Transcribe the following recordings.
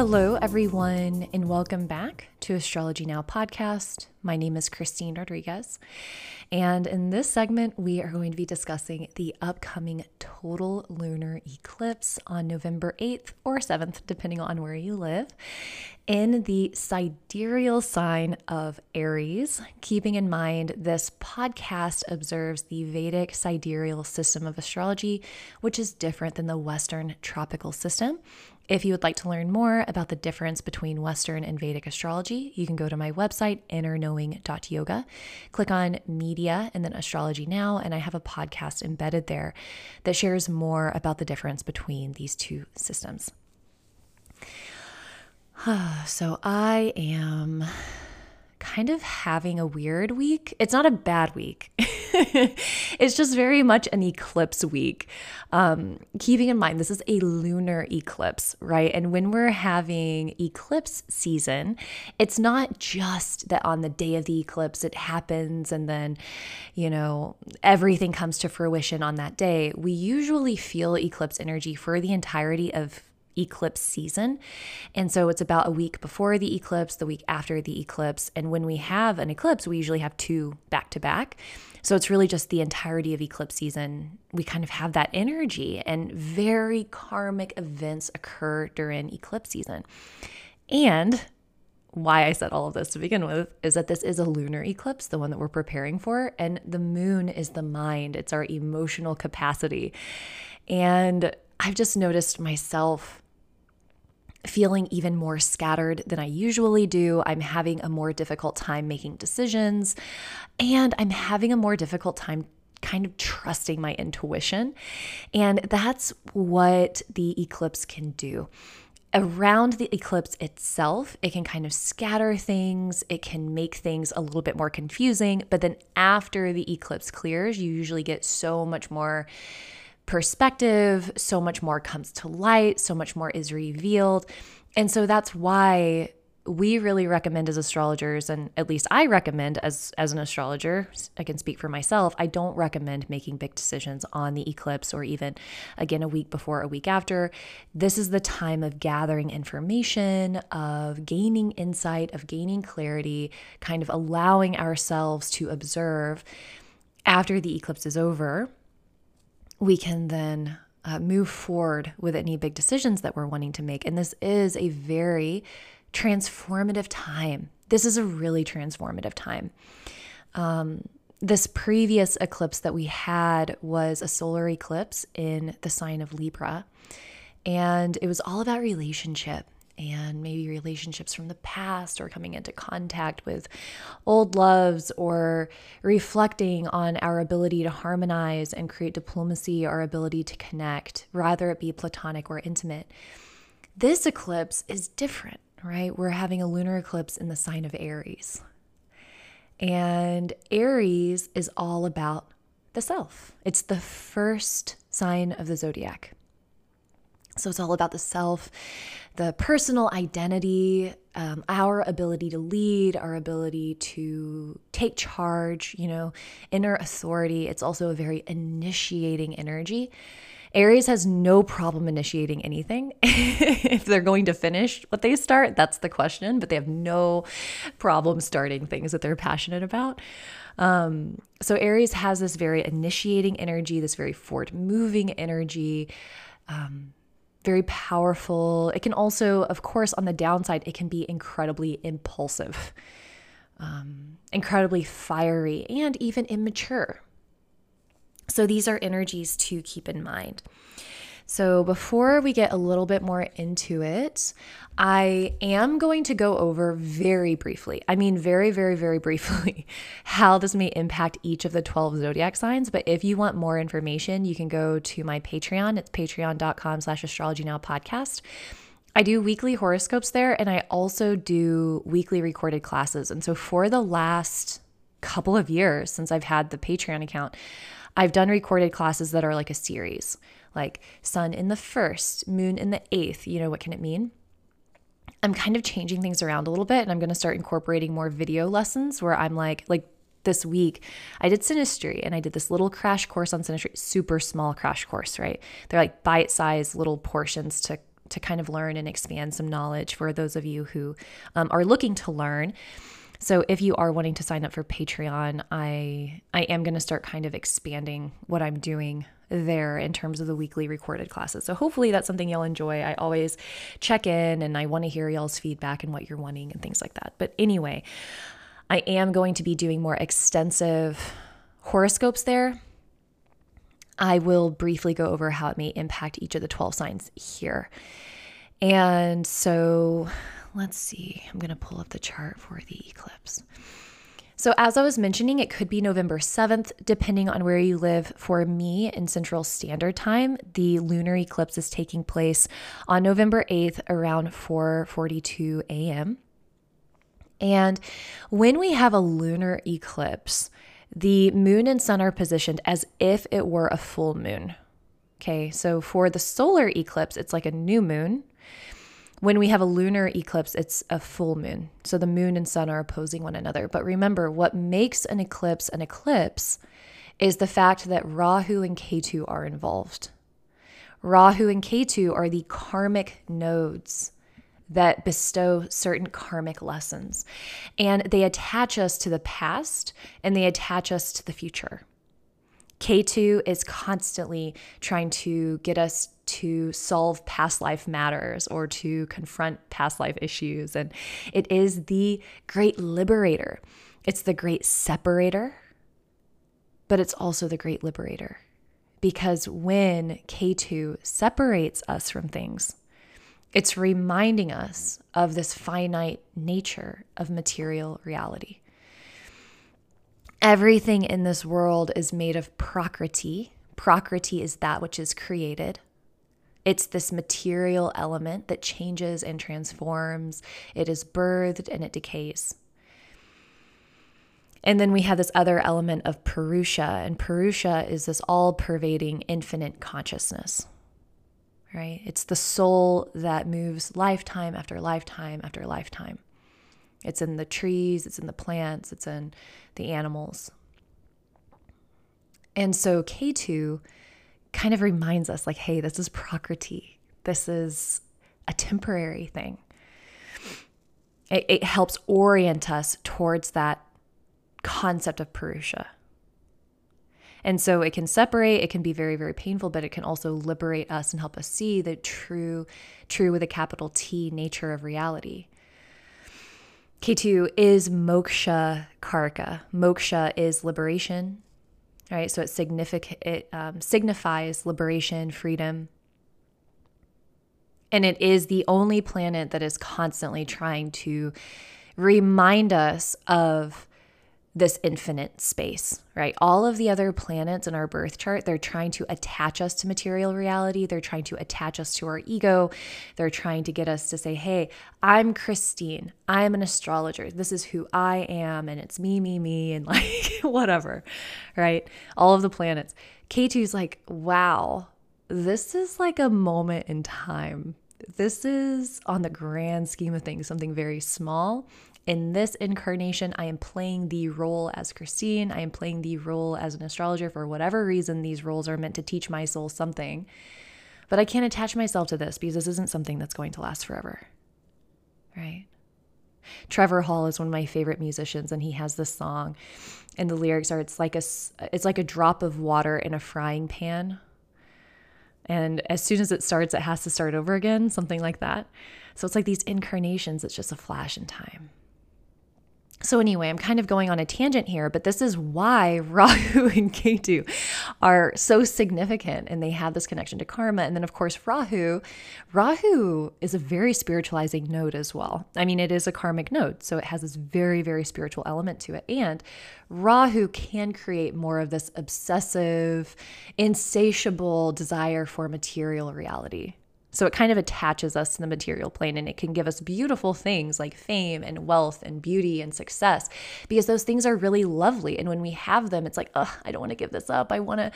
Hello, everyone, and welcome back to Astrology Now podcast. My name is Christine Rodriguez, and in this segment, we are going to be discussing the upcoming total lunar eclipse on November 8th or 7th, depending on where you live, in the sidereal sign of Aries. Keeping in mind, this podcast observes the Vedic sidereal system of astrology, which is different than the Western tropical system. If you would like to learn more about the difference between Western and Vedic astrology, you can go to my website, innerknowing.yoga, click on media and then astrology now, and I have a podcast embedded there that shares more about the difference between these two systems. so I am kind of having a weird week. It's not a bad week. it's just very much an eclipse week. Um, keeping in mind, this is a lunar eclipse, right? And when we're having eclipse season, it's not just that on the day of the eclipse it happens and then, you know, everything comes to fruition on that day. We usually feel eclipse energy for the entirety of eclipse season. And so it's about a week before the eclipse, the week after the eclipse. And when we have an eclipse, we usually have two back to back. So it's really just the entirety of eclipse season. We kind of have that energy, and very karmic events occur during eclipse season. And why I said all of this to begin with is that this is a lunar eclipse, the one that we're preparing for. And the moon is the mind, it's our emotional capacity. And I've just noticed myself feeling even more scattered than I usually do. I'm having a more difficult time making decisions, and I'm having a more difficult time kind of trusting my intuition. And that's what the eclipse can do. Around the eclipse itself, it can kind of scatter things, it can make things a little bit more confusing. But then after the eclipse clears, you usually get so much more perspective, so much more comes to light, so much more is revealed. And so that's why we really recommend as astrologers and at least I recommend as as an astrologer I can speak for myself I don't recommend making big decisions on the eclipse or even again a week before a week after this is the time of gathering information of gaining insight of gaining clarity kind of allowing ourselves to observe after the eclipse is over we can then uh, move forward with any big decisions that we're wanting to make. And this is a very transformative time. This is a really transformative time. Um, this previous eclipse that we had was a solar eclipse in the sign of Libra. And it was all about relationship and maybe relationships from the past or coming into contact with old loves or reflecting on our ability to harmonize and create diplomacy, our ability to connect, rather it be platonic or intimate. This eclipse is different, right? We're having a lunar eclipse in the sign of Aries. And Aries is all about the self. It's the first sign of the zodiac. So it's all about the self, the personal identity, um, our ability to lead, our ability to take charge, you know, inner authority. It's also a very initiating energy. Aries has no problem initiating anything. if they're going to finish what they start, that's the question, but they have no problem starting things that they're passionate about. Um, so Aries has this very initiating energy, this very forward moving energy. Um, very powerful. It can also, of course, on the downside, it can be incredibly impulsive, um, incredibly fiery, and even immature. So these are energies to keep in mind. So, before we get a little bit more into it, I am going to go over very briefly, I mean, very, very, very briefly, how this may impact each of the 12 zodiac signs. But if you want more information, you can go to my Patreon. It's patreon.com slash astrology now podcast. I do weekly horoscopes there, and I also do weekly recorded classes. And so, for the last couple of years since I've had the Patreon account, I've done recorded classes that are like a series like sun in the first, moon in the eighth. You know, what can it mean? I'm kind of changing things around a little bit and I'm going to start incorporating more video lessons where I'm like, like this week, I did synastry and I did this little crash course on synastry, super small crash course, right? They're like bite sized little portions to to kind of learn and expand some knowledge for those of you who um, are looking to learn. So if you are wanting to sign up for Patreon, I I am going to start kind of expanding what I'm doing there in terms of the weekly recorded classes. So hopefully that's something you'll enjoy. I always check in and I want to hear y'all's feedback and what you're wanting and things like that. But anyway, I am going to be doing more extensive horoscopes there. I will briefly go over how it may impact each of the 12 signs here. And so let's see, I'm going to pull up the chart for the eclipse. So, as I was mentioning, it could be November 7th, depending on where you live. For me in Central Standard Time, the lunar eclipse is taking place on November 8th around 4:42 a.m. And when we have a lunar eclipse, the moon and sun are positioned as if it were a full moon. Okay, so for the solar eclipse, it's like a new moon. When we have a lunar eclipse, it's a full moon. So the moon and sun are opposing one another. But remember, what makes an eclipse an eclipse is the fact that Rahu and Ketu are involved. Rahu and Ketu are the karmic nodes that bestow certain karmic lessons. And they attach us to the past and they attach us to the future. Ketu is constantly trying to get us to solve past life matters or to confront past life issues. And it is the great liberator, it's the great separator, but it's also the great liberator. Because when Ketu separates us from things, it's reminding us of this finite nature of material reality. Everything in this world is made of prakriti. Prakriti is that which is created. It's this material element that changes and transforms. It is birthed and it decays. And then we have this other element of Purusha, and Purusha is this all pervading infinite consciousness, right? It's the soul that moves lifetime after lifetime after lifetime. It's in the trees, it's in the plants, it's in the animals. And so Ketu kind of reminds us like, hey, this is Prakriti. This is a temporary thing. It, it helps orient us towards that concept of Purusha. And so it can separate, it can be very, very painful, but it can also liberate us and help us see the true, true with a capital T nature of reality. Ketu is moksha karka. Moksha is liberation, right? So it, signific- it um, signifies liberation, freedom. And it is the only planet that is constantly trying to remind us of this infinite space, right? All of the other planets in our birth chart, they're trying to attach us to material reality. They're trying to attach us to our ego. They're trying to get us to say, hey, I'm Christine. I'm an astrologer. This is who I am. And it's me, me, me, and like whatever, right? All of the planets. Ketu's like, wow, this is like a moment in time. This is, on the grand scheme of things, something very small in this incarnation, I am playing the role as Christine. I am playing the role as an astrologer for whatever reason these roles are meant to teach my soul something. But I can't attach myself to this because this isn't something that's going to last forever. Right? Trevor Hall is one of my favorite musicians and he has this song and the lyrics are it's like a it's like a drop of water in a frying pan. And as soon as it starts it has to start over again, something like that. So it's like these incarnations it's just a flash in time. So, anyway, I'm kind of going on a tangent here, but this is why Rahu and Ketu are so significant and they have this connection to karma. And then, of course, Rahu, Rahu is a very spiritualizing node as well. I mean, it is a karmic node, so it has this very, very spiritual element to it. And Rahu can create more of this obsessive, insatiable desire for material reality. So it kind of attaches us to the material plane and it can give us beautiful things like fame and wealth and beauty and success because those things are really lovely. And when we have them, it's like, oh, I don't want to give this up. I want to.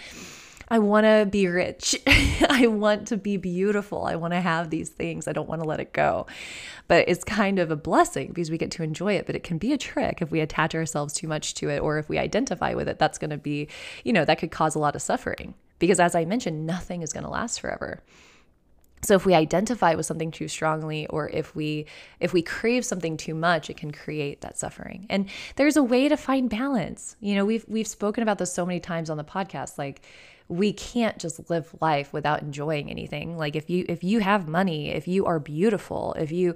I want to be rich. I want to be beautiful. I want to have these things. I don't want to let it go. But it's kind of a blessing because we get to enjoy it. But it can be a trick if we attach ourselves too much to it or if we identify with it. That's going to be, you know, that could cause a lot of suffering because as I mentioned, nothing is going to last forever. So if we identify with something too strongly or if we if we crave something too much, it can create that suffering. And there's a way to find balance. You know, we've we've spoken about this so many times on the podcast like we can't just live life without enjoying anything. Like if you if you have money, if you are beautiful, if you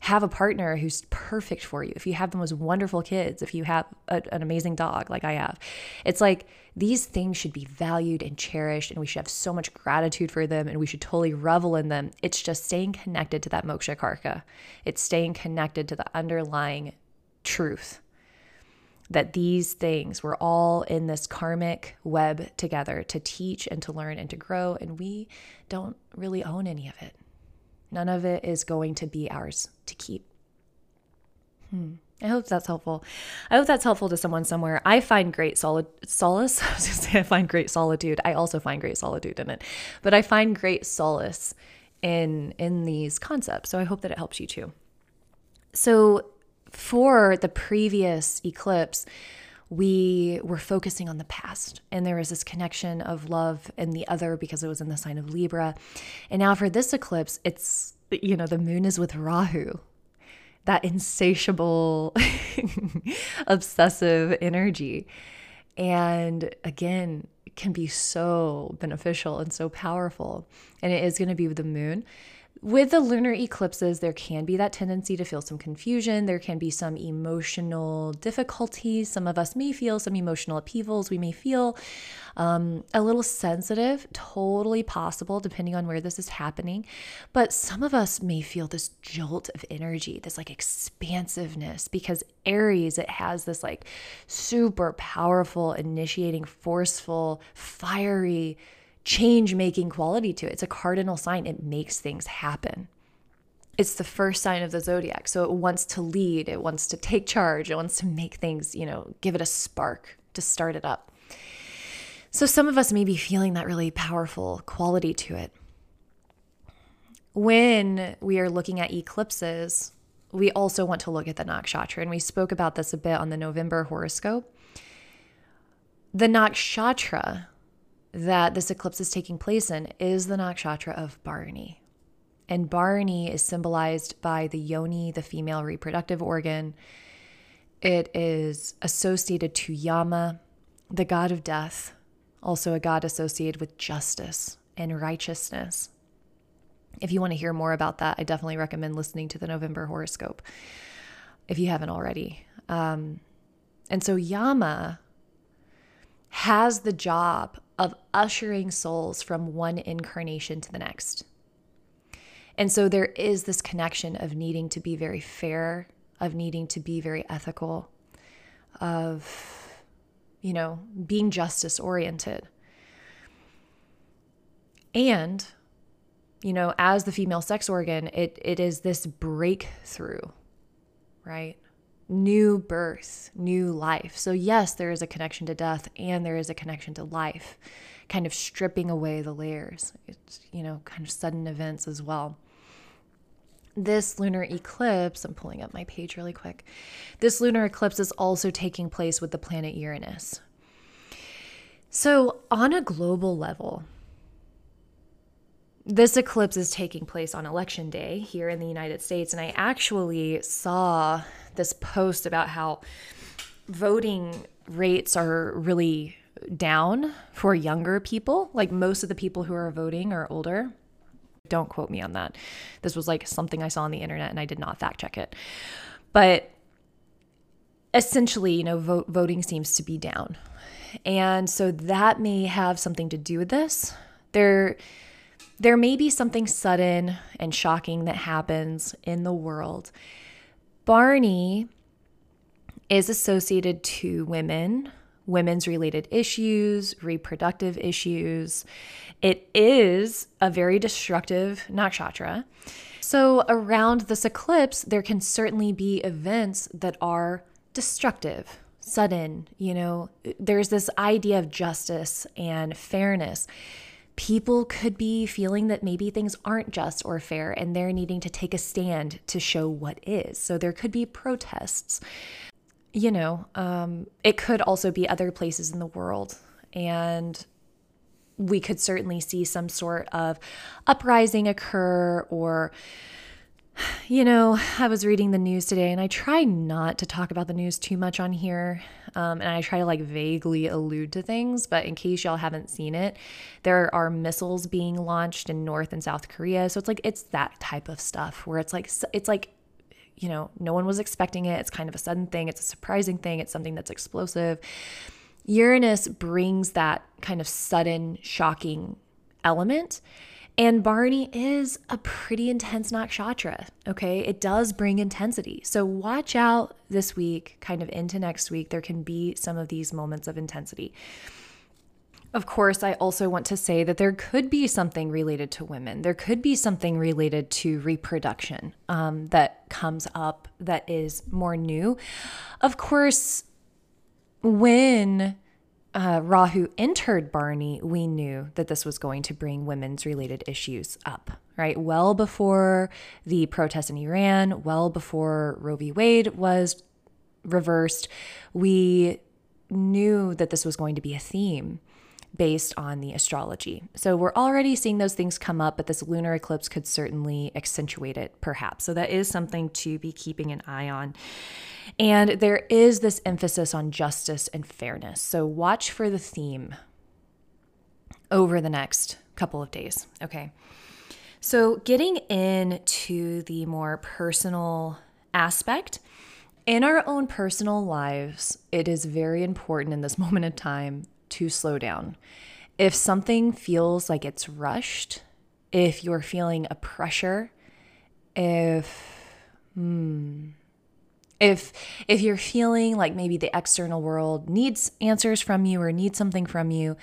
have a partner who's perfect for you, if you have the most wonderful kids, if you have a, an amazing dog like I have, it's like these things should be valued and cherished, and we should have so much gratitude for them, and we should totally revel in them. It's just staying connected to that moksha karka, it's staying connected to the underlying truth that these things, we're all in this karmic web together to teach and to learn and to grow, and we don't really own any of it. None of it is going to be ours to keep. Hmm. I hope that's helpful. I hope that's helpful to someone somewhere. I find great solid solace. I was just say I find great solitude. I also find great solitude in it, but I find great solace in in these concepts. So I hope that it helps you too. So for the previous eclipse, we were focusing on the past and there was this connection of love and the other because it was in the sign of Libra. And now for this eclipse, it's, you know, the moon is with Rahu, that insatiable, obsessive energy. And again, can be so beneficial and so powerful. And it is going to be with the moon with the lunar eclipses, there can be that tendency to feel some confusion. There can be some emotional difficulties. Some of us may feel some emotional upheavals. We may feel um, a little sensitive, totally possible, depending on where this is happening. But some of us may feel this jolt of energy, this like expansiveness, because Aries, it has this like super powerful, initiating, forceful, fiery, change making quality to it. It's a cardinal sign, it makes things happen. It's the first sign of the zodiac. So it wants to lead, it wants to take charge, it wants to make things, you know, give it a spark to start it up. So some of us may be feeling that really powerful quality to it. When we are looking at eclipses, we also want to look at the nakshatra, and we spoke about this a bit on the November horoscope. The nakshatra that this eclipse is taking place in is the nakshatra of Bharani. And Bharani is symbolized by the yoni, the female reproductive organ. It is associated to Yama, the god of death, also a god associated with justice and righteousness. If you want to hear more about that, I definitely recommend listening to the November horoscope if you haven't already. Um, and so Yama has the job of ushering souls from one incarnation to the next. And so there is this connection of needing to be very fair, of needing to be very ethical, of, you know, being justice oriented. And, you know, as the female sex organ, it, it is this breakthrough, right? New birth, new life. So, yes, there is a connection to death and there is a connection to life, kind of stripping away the layers. It's, you know, kind of sudden events as well. This lunar eclipse, I'm pulling up my page really quick. This lunar eclipse is also taking place with the planet Uranus. So, on a global level, this eclipse is taking place on election day here in the United States. And I actually saw this post about how voting rates are really down for younger people. Like most of the people who are voting are older. Don't quote me on that. This was like something I saw on the internet and I did not fact check it. But essentially, you know, vote, voting seems to be down. And so that may have something to do with this. There there may be something sudden and shocking that happens in the world. Bharani is associated to women, women's related issues, reproductive issues. It is a very destructive nakshatra. So, around this eclipse, there can certainly be events that are destructive, sudden. You know, there's this idea of justice and fairness people could be feeling that maybe things aren't just or fair and they're needing to take a stand to show what is. So there could be protests. You know, um, it could also be other places in the world. And we could certainly see some sort of uprising occur or you know, I was reading the news today and I try not to talk about the news too much on here. Um, and I try to like vaguely allude to things, but in case y'all haven't seen it, there are missiles being launched in North and South Korea. So it's like, it's that type of stuff where it's like, it's like, you know, no one was expecting it. It's kind of a sudden thing, it's a surprising thing, it's something that's explosive. Uranus brings that kind of sudden, shocking element. And Bharani is a pretty intense nakshatra, okay? It does bring intensity. So watch out this week, kind of into next week. There can be some of these moments of intensity. Of course, I also want to say that there could be something related to women. There could be something related to reproduction um, that comes up that is more new. Of course, when uh, Rahu entered Bharani, we knew that this was going to bring women's related issues up, right? Well before the protests in Iran, well before Roe v. Wade was reversed, we knew that this was going to be a theme based on the astrology. So we're already seeing those things come up, but this lunar eclipse could certainly accentuate it, perhaps. So that is something to be keeping an eye on. And there is this emphasis on justice and fairness. So watch for the theme over the next couple of days. Okay. So getting into the more personal aspect, in our own personal lives, it is very important in this moment of time to slow down. If something feels like it's rushed, if you're feeling a pressure, if hmm, if if you're feeling like maybe the external world needs answers from you or needs something from you,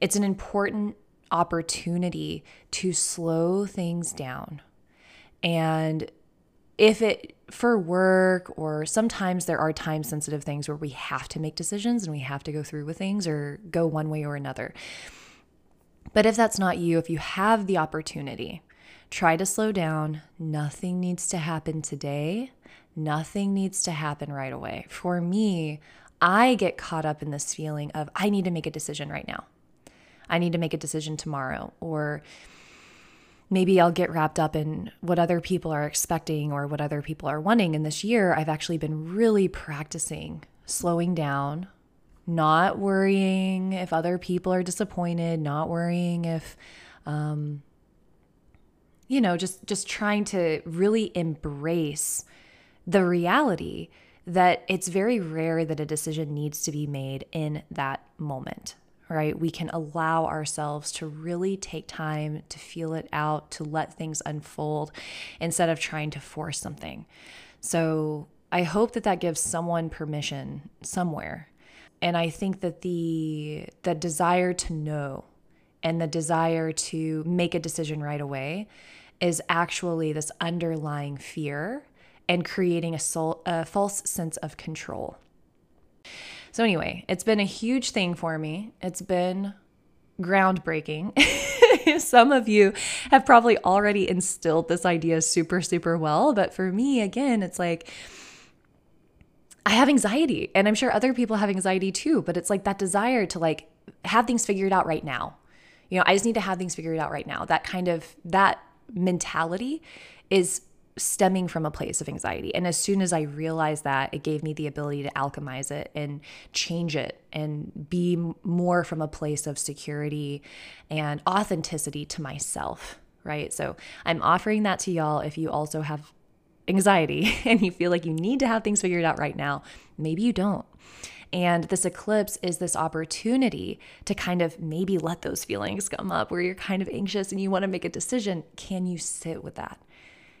it's an important opportunity to slow things down. And if it for work or sometimes there are time sensitive things where we have to make decisions and we have to go through with things or go one way or another. But if that's not you, if you have the opportunity, try to slow down. Nothing needs to happen today. Nothing needs to happen right away. For me, I get caught up in this feeling of I need to make a decision right now. I need to make a decision tomorrow or maybe I'll get wrapped up in what other people are expecting or what other people are wanting. And this year, I've actually been really practicing slowing down, not worrying if other people are disappointed, not worrying if, um, you know, just just trying to really embrace the reality that it's very rare that a decision needs to be made in that moment right? We can allow ourselves to really take time to feel it out, to let things unfold instead of trying to force something. So I hope that that gives someone permission somewhere. And I think that the the desire to know and the desire to make a decision right away is actually this underlying fear and creating a, soul, a false sense of control. So, anyway, it's been a huge thing for me. It's been groundbreaking. Some of you have probably already instilled this idea super, super well. But for me, again, it's like, I have anxiety and I'm sure other people have anxiety too, but it's like that desire to like have things figured out right now. You know, I just need to have things figured out right now. That kind of that mentality is stemming from a place of anxiety. And as soon as I realized that, it gave me the ability to alchemize it and change it and be more from a place of security and authenticity to myself, right? So I'm offering that to y'all if you also have anxiety and you feel like you need to have things figured out right now. Maybe you don't. And this eclipse is this opportunity to kind of maybe let those feelings come up where you're kind of anxious and you want to make a decision. Can you sit with that?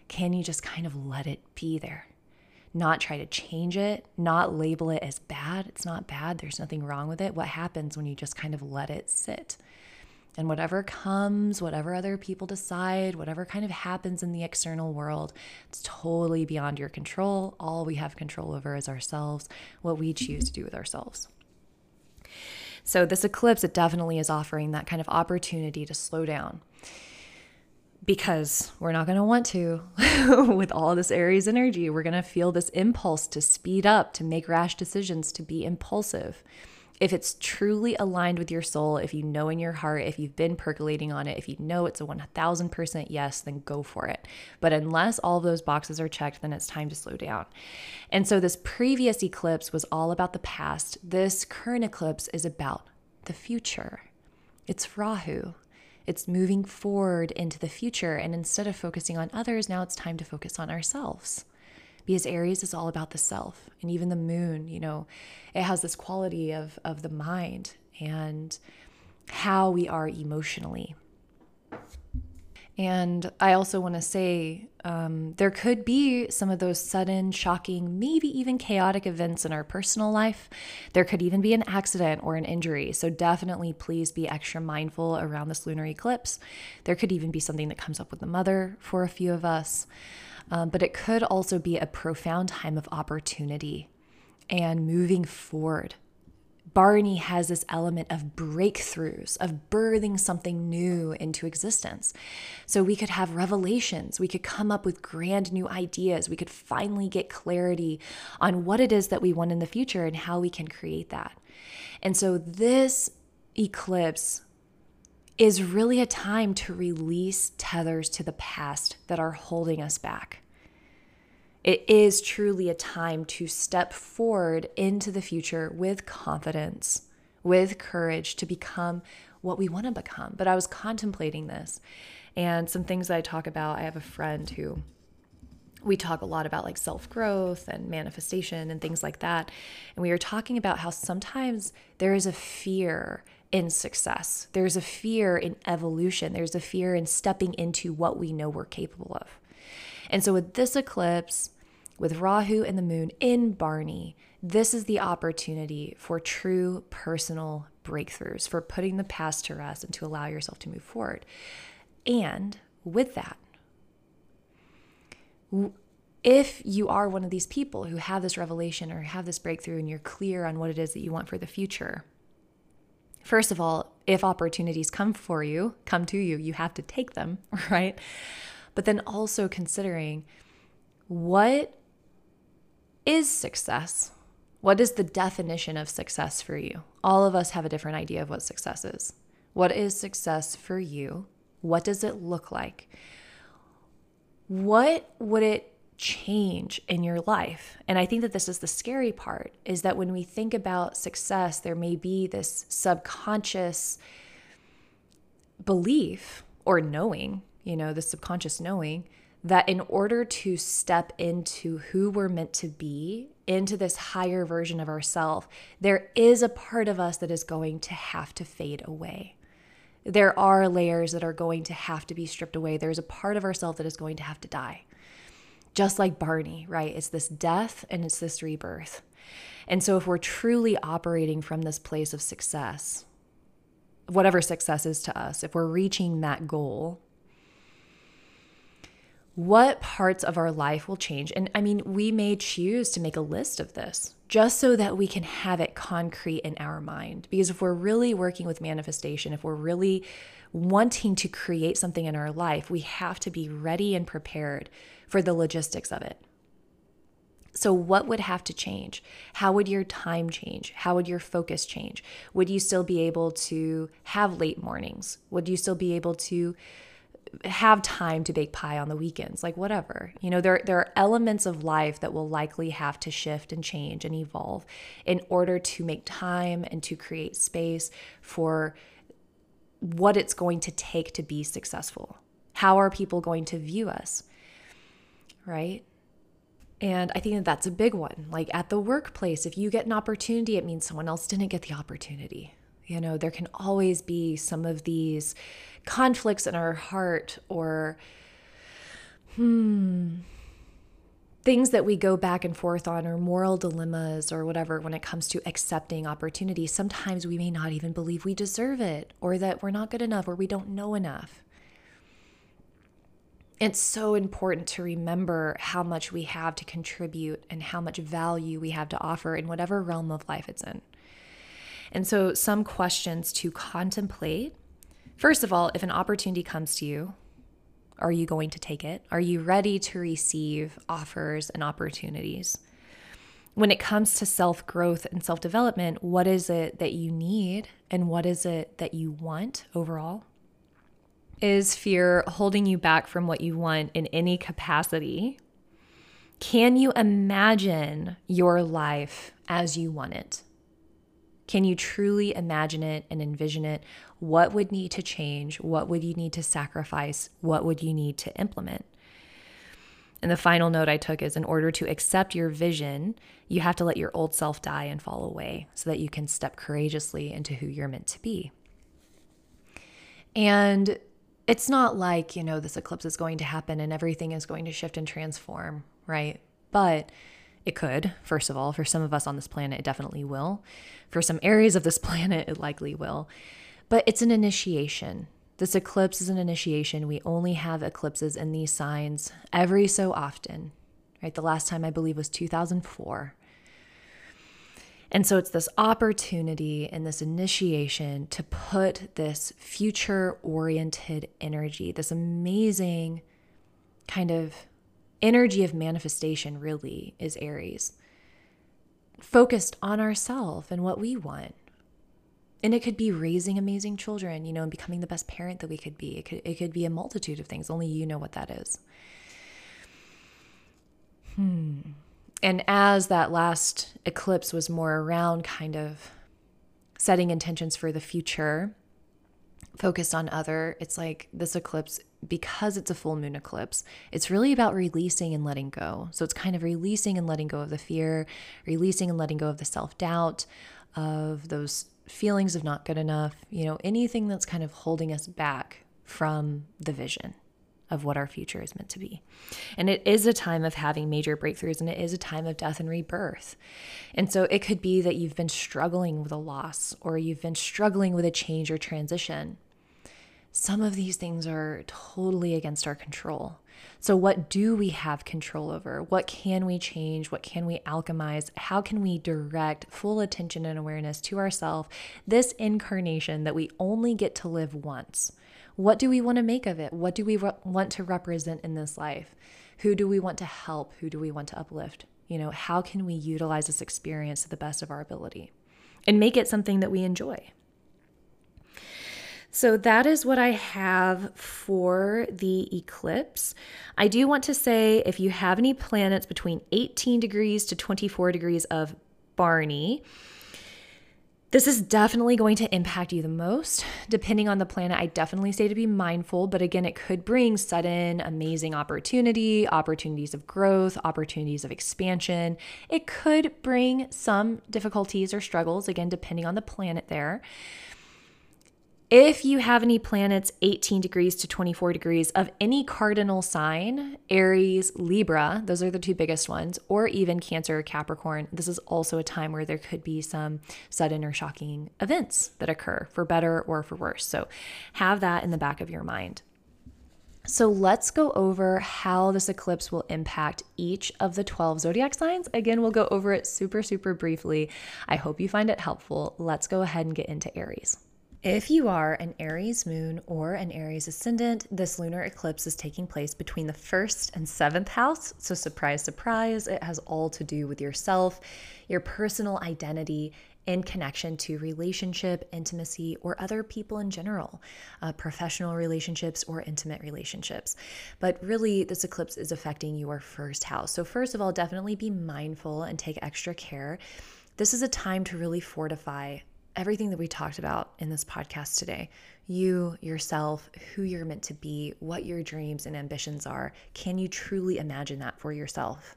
Can you just kind of let it be there? Not try to change it, not label it as bad. It's not bad. There's nothing wrong with it. What happens when you just kind of let it sit? And whatever comes, whatever other people decide, whatever kind of happens in the external world, it's totally beyond your control. All we have control over is ourselves, what we choose to do with ourselves. So, this eclipse, it definitely is offering that kind of opportunity to slow down because we're not going to want to with all this Aries energy. We're going to feel this impulse to speed up, to make rash decisions, to be impulsive. If it's truly aligned with your soul, if you know in your heart, if you've been percolating on it, if you know it's a 1000% yes, then go for it. But unless all of those boxes are checked, then it's time to slow down. And so this previous eclipse was all about the past. This current eclipse is about the future. It's Rahu. It's moving forward into the future. And instead of focusing on others, now it's time to focus on ourselves because Aries is all about the self. And even the moon, you know, it has this quality of, of the mind and how we are emotionally. And I also want to say um, there could be some of those sudden, shocking, maybe even chaotic events in our personal life. There could even be an accident or an injury. So, definitely please be extra mindful around this lunar eclipse. There could even be something that comes up with the mother for a few of us um, but it could also be a profound time of opportunity and moving forward. Bharani has this element of breakthroughs, of birthing something new into existence. So we could have revelations. We could come up with grand new ideas. We could finally get clarity on what it is that we want in the future and how we can create that. And so this eclipse is really a time to release tethers to the past that are holding us back. It is truly a time to step forward into the future with confidence, with courage to become what we want to become. But I was contemplating this and some things that I talk about. I have a friend who we talk a lot about like self growth and manifestation and things like that. And we were talking about how sometimes there is a fear in success. There's a fear in evolution. There's a fear in stepping into what we know we're capable of. And so, with this eclipse, with Rahu and the moon in Bharani, this is the opportunity for true personal breakthroughs, for putting the past to rest and to allow yourself to move forward. And with that, if you are one of these people who have this revelation or have this breakthrough and you're clear on what it is that you want for the future, First of all, if opportunities come for you, come to you, you have to take them, right? But then also considering what is success? What is the definition of success for you? All of us have a different idea of what success is. What is success for you? What does it look like? What would it change in your life. And I think that this is the scary part is that when we think about success, there may be this subconscious belief or knowing, you know, the subconscious knowing that in order to step into who we're meant to be, into this higher version of ourself, there is a part of us that is going to have to fade away. There are layers that are going to have to be stripped away. There's a part of ourself that is going to have to die just like Bharani, right? It's this death and it's this rebirth. And so, if we're truly operating from this place of success, whatever success is to us, if we're reaching that goal, what parts of our life will change? And I mean, we may choose to make a list of this just so that we can have it concrete in our mind. Because if we're really working with manifestation, if we're really wanting to create something in our life, we have to be ready and prepared for the logistics of it. So, what would have to change? How would your time change? How would your focus change? Would you still be able to have late mornings? Would you still be able to have time to bake pie on the weekends? Like, whatever. You know, there, there are elements of life that will likely have to shift and change and evolve in order to make time and to create space for what it's going to take to be successful. How are people going to view us? right? And I think that that's a big one. Like at the workplace, if you get an opportunity, it means someone else didn't get the opportunity. You know, there can always be some of these conflicts in our heart or, hmm, things that we go back and forth on or moral dilemmas or whatever when it comes to accepting opportunity. Sometimes we may not even believe we deserve it or that we're not good enough or we don't know enough it's so important to remember how much we have to contribute and how much value we have to offer in whatever realm of life it's in. And so, some questions to contemplate. First of all, if an opportunity comes to you, are you going to take it? Are you ready to receive offers and opportunities? when it comes to self growth and self development, what is it that you need and what is it that you want overall? Is fear holding you back from what you want in any capacity? Can you imagine your life as you want it? Can you truly imagine it and envision it? What would need to change? What would you need to sacrifice? What would you need to implement? And the final note I took is in order to accept your vision, you have to let your old self die and fall away so that you can step courageously into who you're meant to be. And it's not like, you know, this eclipse is going to happen and everything is going to shift and transform, right? But it could, first of all. For some of us on this planet, it definitely will. For some areas of this planet, it likely will. But it's an initiation. This eclipse is an initiation. We only have eclipses in these signs every so often, right? The last time I believe was 2004. And so it's this opportunity and this initiation to put this future oriented energy, this amazing kind of energy of manifestation, really, is Aries, focused on ourselves and what we want, and it could be raising amazing children, you know, and becoming the best parent that we could be. It could it could be a multitude of things. Only you know what that is. Hmm. And as that last eclipse was more around kind of setting intentions for the future, focused on other, it's like this eclipse because it's a full moon eclipse, it's really about releasing and letting go. So it's kind of releasing and letting go of the fear, releasing and letting go of the self-doubt, of those feelings of not good enough, you know, anything that's kind of holding us back from the vision of what our future is meant to be. And it is a time of having major breakthroughs and it is a time of death and rebirth. And so it could be that you've been struggling with a loss or you've been struggling with a change or transition. Some of these things are totally against our control. So, what do we have control over? What can we change? What can we alchemize? How can we direct full attention and awareness to ourselves this incarnation that we only get to live once? What do we want to make of it? What do we re- want to represent in this life? Who do we want to help? Who do we want to uplift? You know, how can we utilize this experience to the best of our ability and make it something that we enjoy? So that is what I have for the eclipse. I do want to say if you have any planets between 18 degrees to 24 degrees of Bharani, this is definitely going to impact you the most. Depending on the planet, I definitely say to be mindful, but again, it could bring sudden, amazing opportunity, opportunities of growth, opportunities of expansion. It could bring some difficulties or struggles, again, depending on the planet there. If you have any planets 18 degrees to 24 degrees of any cardinal sign, Aries, Libra, those are the two biggest ones, or even Cancer or Capricorn, this is also a time where there could be some sudden or shocking events that occur for better or for worse. So have that in the back of your mind. So let's go over how this eclipse will impact each of the 12 zodiac signs. Again, we'll go over it super, super briefly. I hope you find it helpful. Let's go ahead and get into Aries. If you are an Aries moon or an Aries ascendant, this lunar eclipse is taking place between the first and seventh house. So, surprise, surprise, it has all to do with yourself, your personal identity, in connection to relationship, intimacy, or other people in general, uh, professional relationships or intimate relationships. But really, this eclipse is affecting your first house. So, first of all, definitely be mindful and take extra care. This is a time to really fortify everything that we talked about in this podcast today you, yourself, who you're meant to be, what your dreams and ambitions are. Can you truly imagine that for yourself?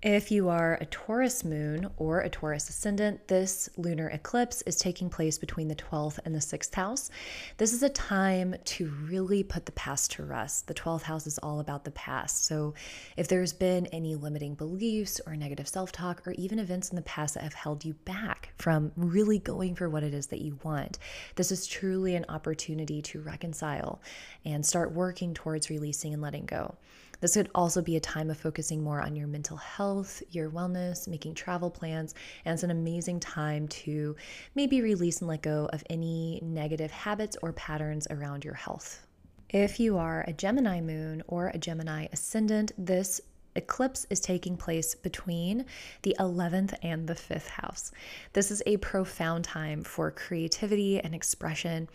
If you are a Taurus moon or a Taurus ascendant, this lunar eclipse is taking place between the 12th and the 6th house. This is a time to really put the past to rest. The 12th house is all about the past. So, if there's been any limiting beliefs or negative self talk, or even events in the past that have held you back from really going for what it is that you want, this is truly an opportunity to reconcile and start working towards releasing and letting go. This could also be a time of focusing more on your mental health, your wellness, making travel plans, and it's an amazing time to maybe release and let go of any negative habits or patterns around your health. If you are a Gemini moon or a Gemini ascendant, this eclipse is taking place between the 11th and the 5th house. This is a profound time for creativity and expression.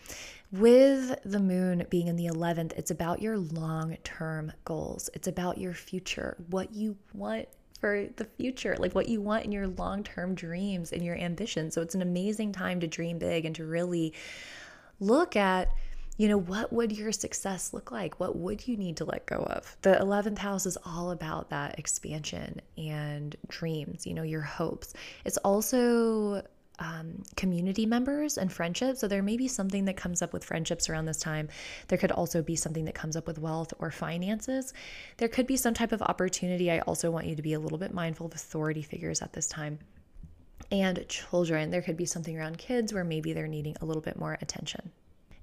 With the moon being in the 11th, it's about your long term goals, it's about your future, what you want for the future, like what you want in your long term dreams and your ambitions. So it's an amazing time to dream big and to really look at you know, what would your success look like? What would you need to let go of? The 11th house is all about that expansion and dreams, you know, your hopes. It's also um, community members and friendships. So there may be something that comes up with friendships around this time. There could also be something that comes up with wealth or finances. There could be some type of opportunity. I also want you to be a little bit mindful of authority figures at this time. And children, there could be something around kids where maybe they're needing a little bit more attention.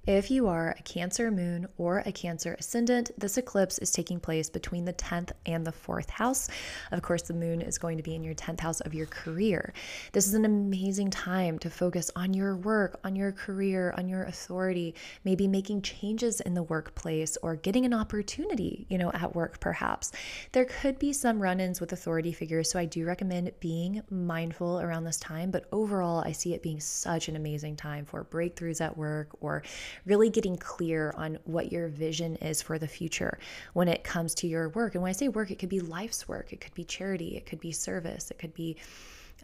If you are a Cancer moon or a Cancer ascendant, this eclipse is taking place between the 10th and the 4th house. Of course, the moon is going to be in your 10th house of your career. This is an amazing time to focus on your work, on your career, on your authority, maybe making changes in the workplace or getting an opportunity, you know, at work perhaps. There could be some run ins with authority figures, so I do recommend being mindful around this time. But overall, I see it being such an amazing time for breakthroughs at work or really getting clear on what your vision is for the future when it comes to your work. And when I say work, it could be life's work, it could be charity, it could be service, it could be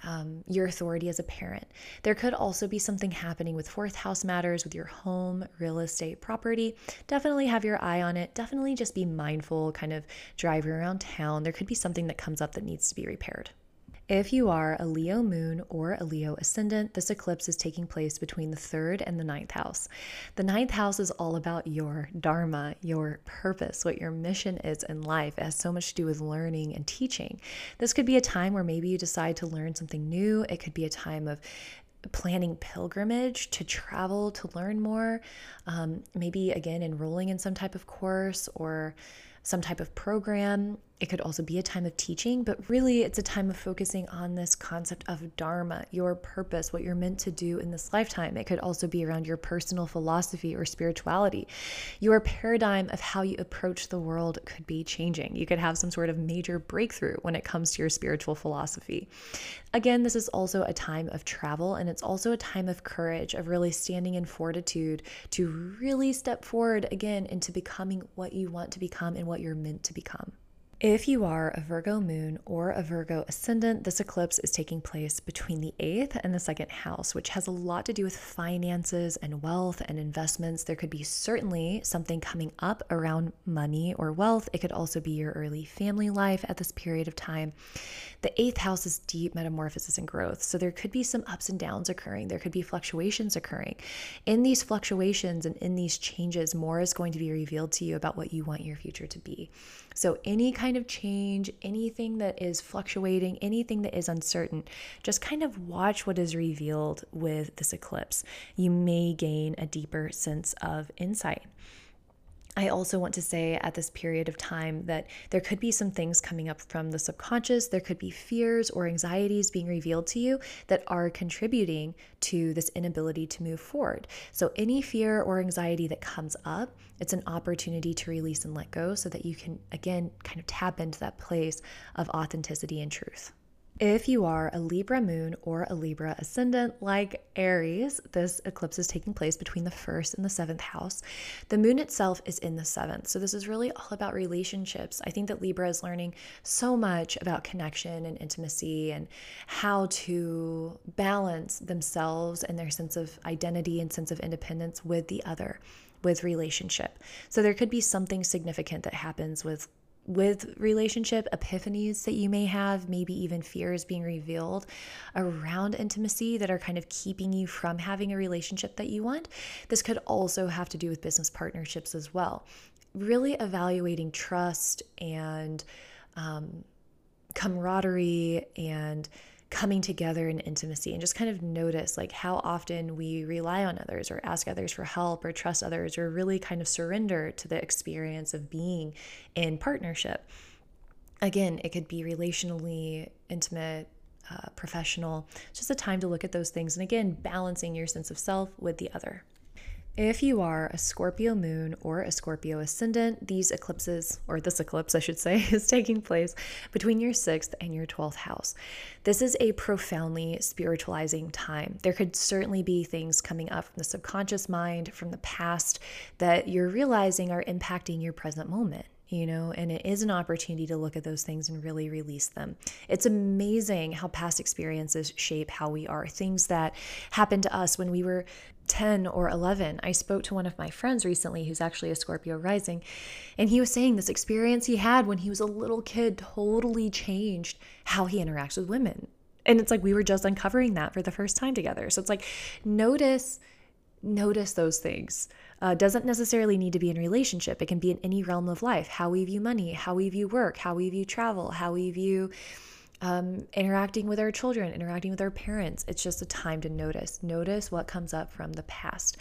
um, your authority as a parent. There could also be something happening with fourth house matters with your home, real estate, property. Definitely have your eye on it. Definitely just be mindful, kind of driving around town. There could be something that comes up that needs to be repaired. If you are a Leo moon or a Leo ascendant, this eclipse is taking place between the third and the ninth house. The ninth house is all about your dharma, your purpose, what your mission is in life. It has so much to do with learning and teaching. This could be a time where maybe you decide to learn something new. It could be a time of planning pilgrimage to travel to learn more. Um, maybe again, enrolling in some type of course or some type of program. It could also be a time of teaching, but really it's a time of focusing on this concept of dharma, your purpose, what you're meant to do in this lifetime. It could also be around your personal philosophy or spirituality. Your paradigm of how you approach the world could be changing. You could have some sort of major breakthrough when it comes to your spiritual philosophy. Again, this is also a time of travel and it's also a time of courage, of really standing in fortitude to really step forward again into becoming what you want to become and what you're meant to become. If you are a Virgo moon or a Virgo ascendant, this eclipse is taking place between the eighth and the second house, which has a lot to do with finances and wealth and investments. There could be certainly something coming up around money or wealth. It could also be your early family life at this period of time. The eighth house is deep metamorphosis and growth. So there could be some ups and downs occurring, there could be fluctuations occurring. In these fluctuations and in these changes, more is going to be revealed to you about what you want your future to be. So, any kind of change, anything that is fluctuating, anything that is uncertain, just kind of watch what is revealed with this eclipse. You may gain a deeper sense of insight. I also want to say at this period of time that there could be some things coming up from the subconscious. There could be fears or anxieties being revealed to you that are contributing to this inability to move forward. So, any fear or anxiety that comes up, it's an opportunity to release and let go so that you can, again, kind of tap into that place of authenticity and truth. If you are a Libra moon or a Libra ascendant like Aries, this eclipse is taking place between the first and the seventh house. The moon itself is in the seventh. So, this is really all about relationships. I think that Libra is learning so much about connection and intimacy and how to balance themselves and their sense of identity and sense of independence with the other with relationship. So there could be something significant that happens with with relationship epiphanies that you may have, maybe even fears being revealed around intimacy that are kind of keeping you from having a relationship that you want. This could also have to do with business partnerships as well. Really evaluating trust and um, camaraderie and coming together in intimacy and just kind of notice like how often we rely on others or ask others for help or trust others or really kind of surrender to the experience of being in partnership. Again, it could be relationally intimate, uh, professional. It's just a time to look at those things and again, balancing your sense of self with the other. If you are a Scorpio moon or a Scorpio ascendant, these eclipses, or this eclipse, I should say, is taking place between your sixth and your 12th house. This is a profoundly spiritualizing time. There could certainly be things coming up from the subconscious mind, from the past, that you're realizing are impacting your present moment you know, and it is an opportunity to look at those things and really release them. It's amazing how past experiences shape how we are. Things that happened to us when we were 10 or 11. I spoke to one of my friends recently who's actually a Scorpio rising, and he was saying this experience he had when he was a little kid totally changed how he interacts with women. And it's like we were just uncovering that for the first time together. So it's like notice notice those things. Uh, doesn't necessarily need to be in relationship. It can be in any realm of life. How we view money, how we view work, how we view travel, how we view um, interacting with our children, interacting with our parents. It's just a time to notice. Notice what comes up from the past.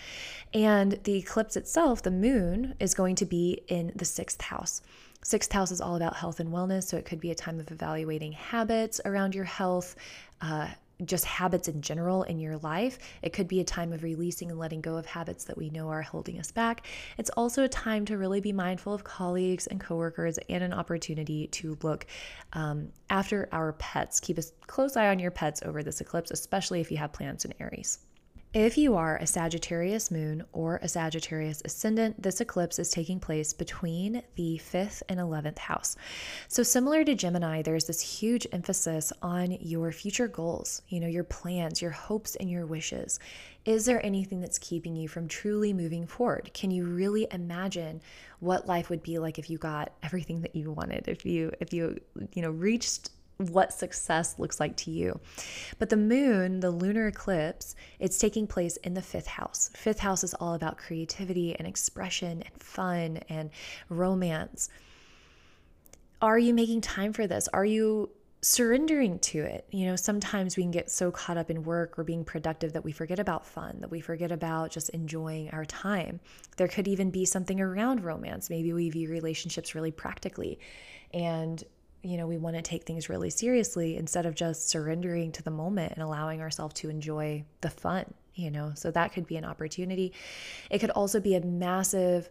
And the eclipse itself, the moon, is going to be in the sixth house. Sixth house is all about health and wellness. So it could be a time of evaluating habits around your health, uh, just habits in general in your life. It could be a time of releasing and letting go of habits that we know are holding us back. It's also a time to really be mindful of colleagues and coworkers and an opportunity to look um, after our pets. Keep a close eye on your pets over this eclipse, especially if you have plans in Aries. If you are a Sagittarius moon or a Sagittarius ascendant, this eclipse is taking place between the 5th and 11th house. So, similar to Gemini, there's this huge emphasis on your future goals, you know, your plans, your hopes, and your wishes. Is there anything that's keeping you from truly moving forward? Can you really imagine what life would be like if you got everything that you wanted? If you if you, you know, reached what success looks like to you. But the moon, the lunar eclipse, it's taking place in the fifth house. Fifth house is all about creativity and expression and fun and romance. Are you making time for this? Are you surrendering to it? You know, sometimes we can get so caught up in work or being productive that we forget about fun, that we forget about just enjoying our time. There could even be something around romance. Maybe we view relationships really practically and you know, we want to take things really seriously instead of just surrendering to the moment and allowing ourselves to enjoy the fun, you know. So that could be an opportunity. It could also be a massive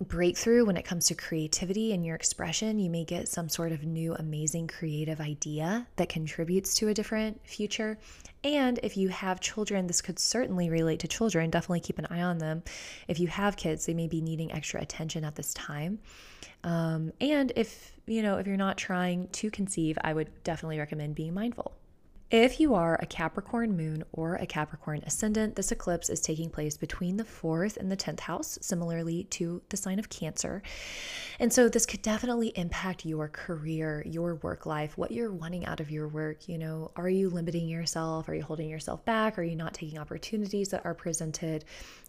breakthrough when it comes to creativity and your expression. You may get some sort of new, amazing creative idea that contributes to a different future. And if you have children, this could certainly relate to children. Definitely keep an eye on them. If you have kids, they may be needing extra attention at this time. Um, and if you know if you're not trying to conceive, I would definitely recommend being mindful. If you are a Capricorn moon or a Capricorn ascendant, this eclipse is taking place between the fourth and the 10th house, similarly to the sign of Cancer. And so this could definitely impact your career, your work life, what you're wanting out of your work. You know, are you limiting yourself? Are you holding yourself back? Are you not taking opportunities that are presented?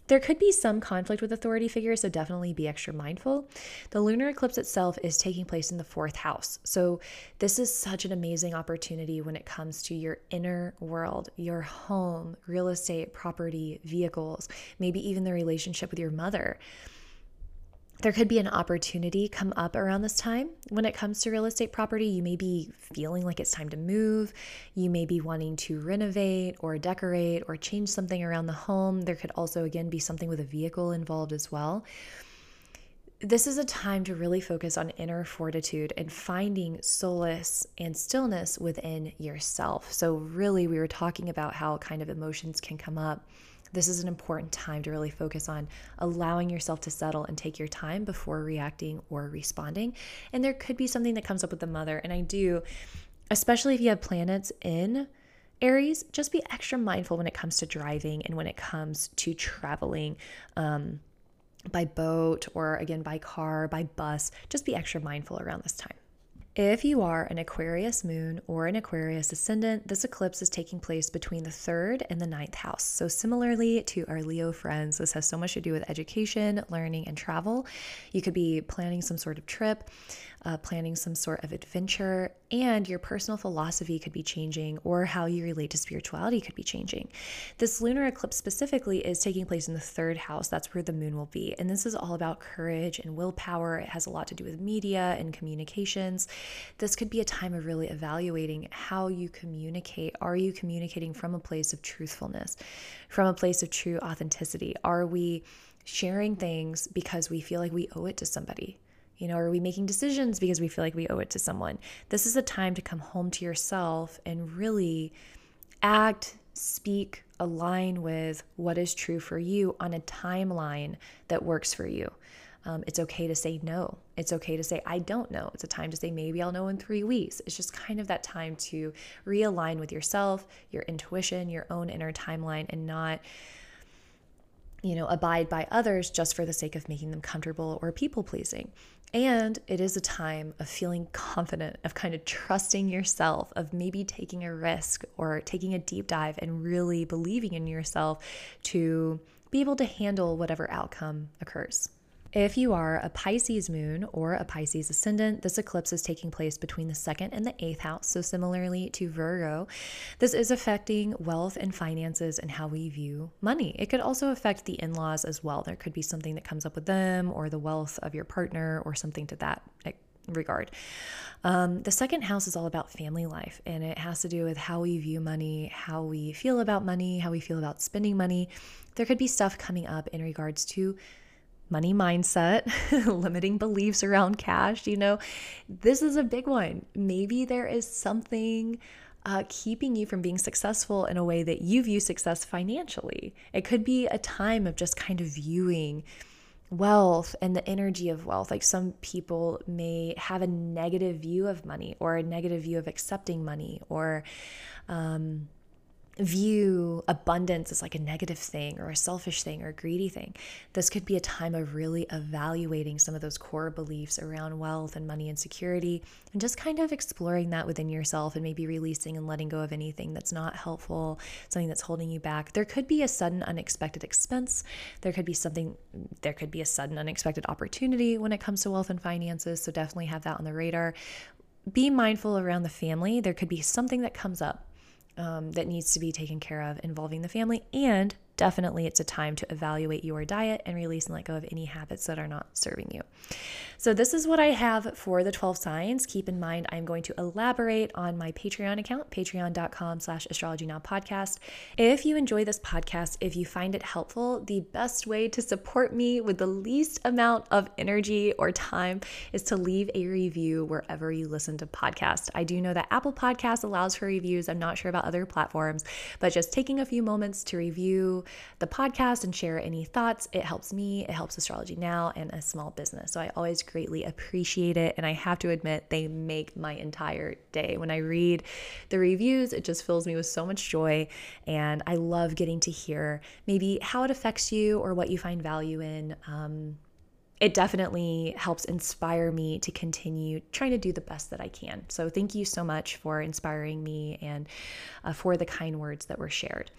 There could be some conflict with authority figures, so definitely be extra mindful. The lunar eclipse itself is taking place in the fourth house. So, this is such an amazing opportunity when it comes to your inner world, your home, real estate, property, vehicles, maybe even the relationship with your mother there could be an opportunity come up around this time when it comes to real estate property. You may be feeling like it's time to move. You may be wanting to renovate or decorate or change something around the home. There could also, again, be something with a vehicle involved as well. This is a time to really focus on inner fortitude and finding solace and stillness within yourself. So, really, we were talking about how kind of emotions can come up this is an important time to really focus on allowing yourself to settle and take your time before reacting or responding. And there could be something that comes up with the mother. And I do, especially if you have planets in Aries, just be extra mindful when it comes to driving and when it comes to traveling. Um, by boat or again by car, by bus, just be extra mindful around this time. If you are an Aquarius moon or an Aquarius ascendant, this eclipse is taking place between the third and the ninth house. So, similarly to our Leo friends, this has so much to do with education, learning, and travel. You could be planning some sort of trip uh, planning some sort of adventure, and your personal philosophy could be changing, or how you relate to spirituality could be changing. This lunar eclipse specifically is taking place in the third house. That's where the moon will be. And this is all about courage and willpower. It has a lot to do with media and communications. This could be a time of really evaluating how you communicate. Are you communicating from a place of truthfulness, from a place of true authenticity? Are we sharing things because we feel like we owe it to somebody? You know, are we making decisions because we feel like we owe it to someone? This is a time to come home to yourself and really act, speak, align with what is true for you on a timeline that works for you. Um, it's okay to say no. It's okay to say, I don't know. It's a time to say, maybe I'll know in three weeks. It's just kind of that time to realign with yourself, your intuition, your own inner timeline, and not you know, abide by others just for the sake of making them comfortable or people pleasing. And it is a time of feeling confident, of kind of trusting yourself, of maybe taking a risk or taking a deep dive and really believing in yourself to be able to handle whatever outcome occurs. If you are a Pisces moon or a Pisces ascendant, this eclipse is taking place between the second and the eighth house. So, similarly to Virgo, this is affecting wealth and finances and how we view money. It could also affect the in laws as well. There could be something that comes up with them or the wealth of your partner or something to that regard. Um, the second house is all about family life, and it has to do with how we view money, how we feel about money, how we feel about spending money. There could be stuff coming up in regards to money mindset, limiting beliefs around cash. You know, this is a big one. Maybe there is something uh, keeping you from being successful in a way that you view success financially. It could be a time of just kind of viewing wealth and the energy of wealth. Like some people may have a negative view of money or a negative view of accepting money or, um, view abundance as like a negative thing or a selfish thing or a greedy thing. This could be a time of really evaluating some of those core beliefs around wealth and money and security and just kind of exploring that within yourself and maybe releasing and letting go of anything that's not helpful, something that's holding you back. There could be a sudden unexpected expense. There could be something, there could be a sudden unexpected opportunity when it comes to wealth and finances. So definitely have that on the radar. Be mindful around the family. There could be something that comes up um, that needs to be taken care of involving the family. And definitely it's a time to evaluate your diet and release and let go of any habits that are not serving you. So, this is what I have for the 12 signs. Keep in mind, I'm going to elaborate on my Patreon account, patreon.com slash astrology now podcast. If you enjoy this podcast, if you find it helpful, the best way to support me with the least amount of energy or time is to leave a review wherever you listen to podcasts. I do know that Apple Podcasts allows for reviews. I'm not sure about other platforms, but just taking a few moments to review the podcast and share any thoughts, it helps me, it helps Astrology Now and a small business. So I always greatly appreciate it. And I have to admit, they make my entire day. When I read the reviews, it just fills me with so much joy. And I love getting to hear maybe how it affects you or what you find value in. Um, it definitely helps inspire me to continue trying to do the best that I can. So, thank you so much for inspiring me and uh, for the kind words that were shared.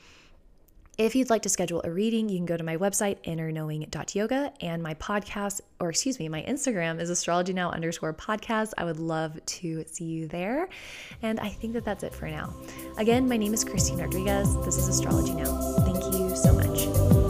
If you'd like to schedule a reading, you can go to my website, innerknowing.yoga, and my podcast, or excuse me, my Instagram is astrology now underscore podcast. I would love to see you there. And I think that that's it for now. Again, my name is Christine Rodriguez. This is Astrology Now. Thank you so much.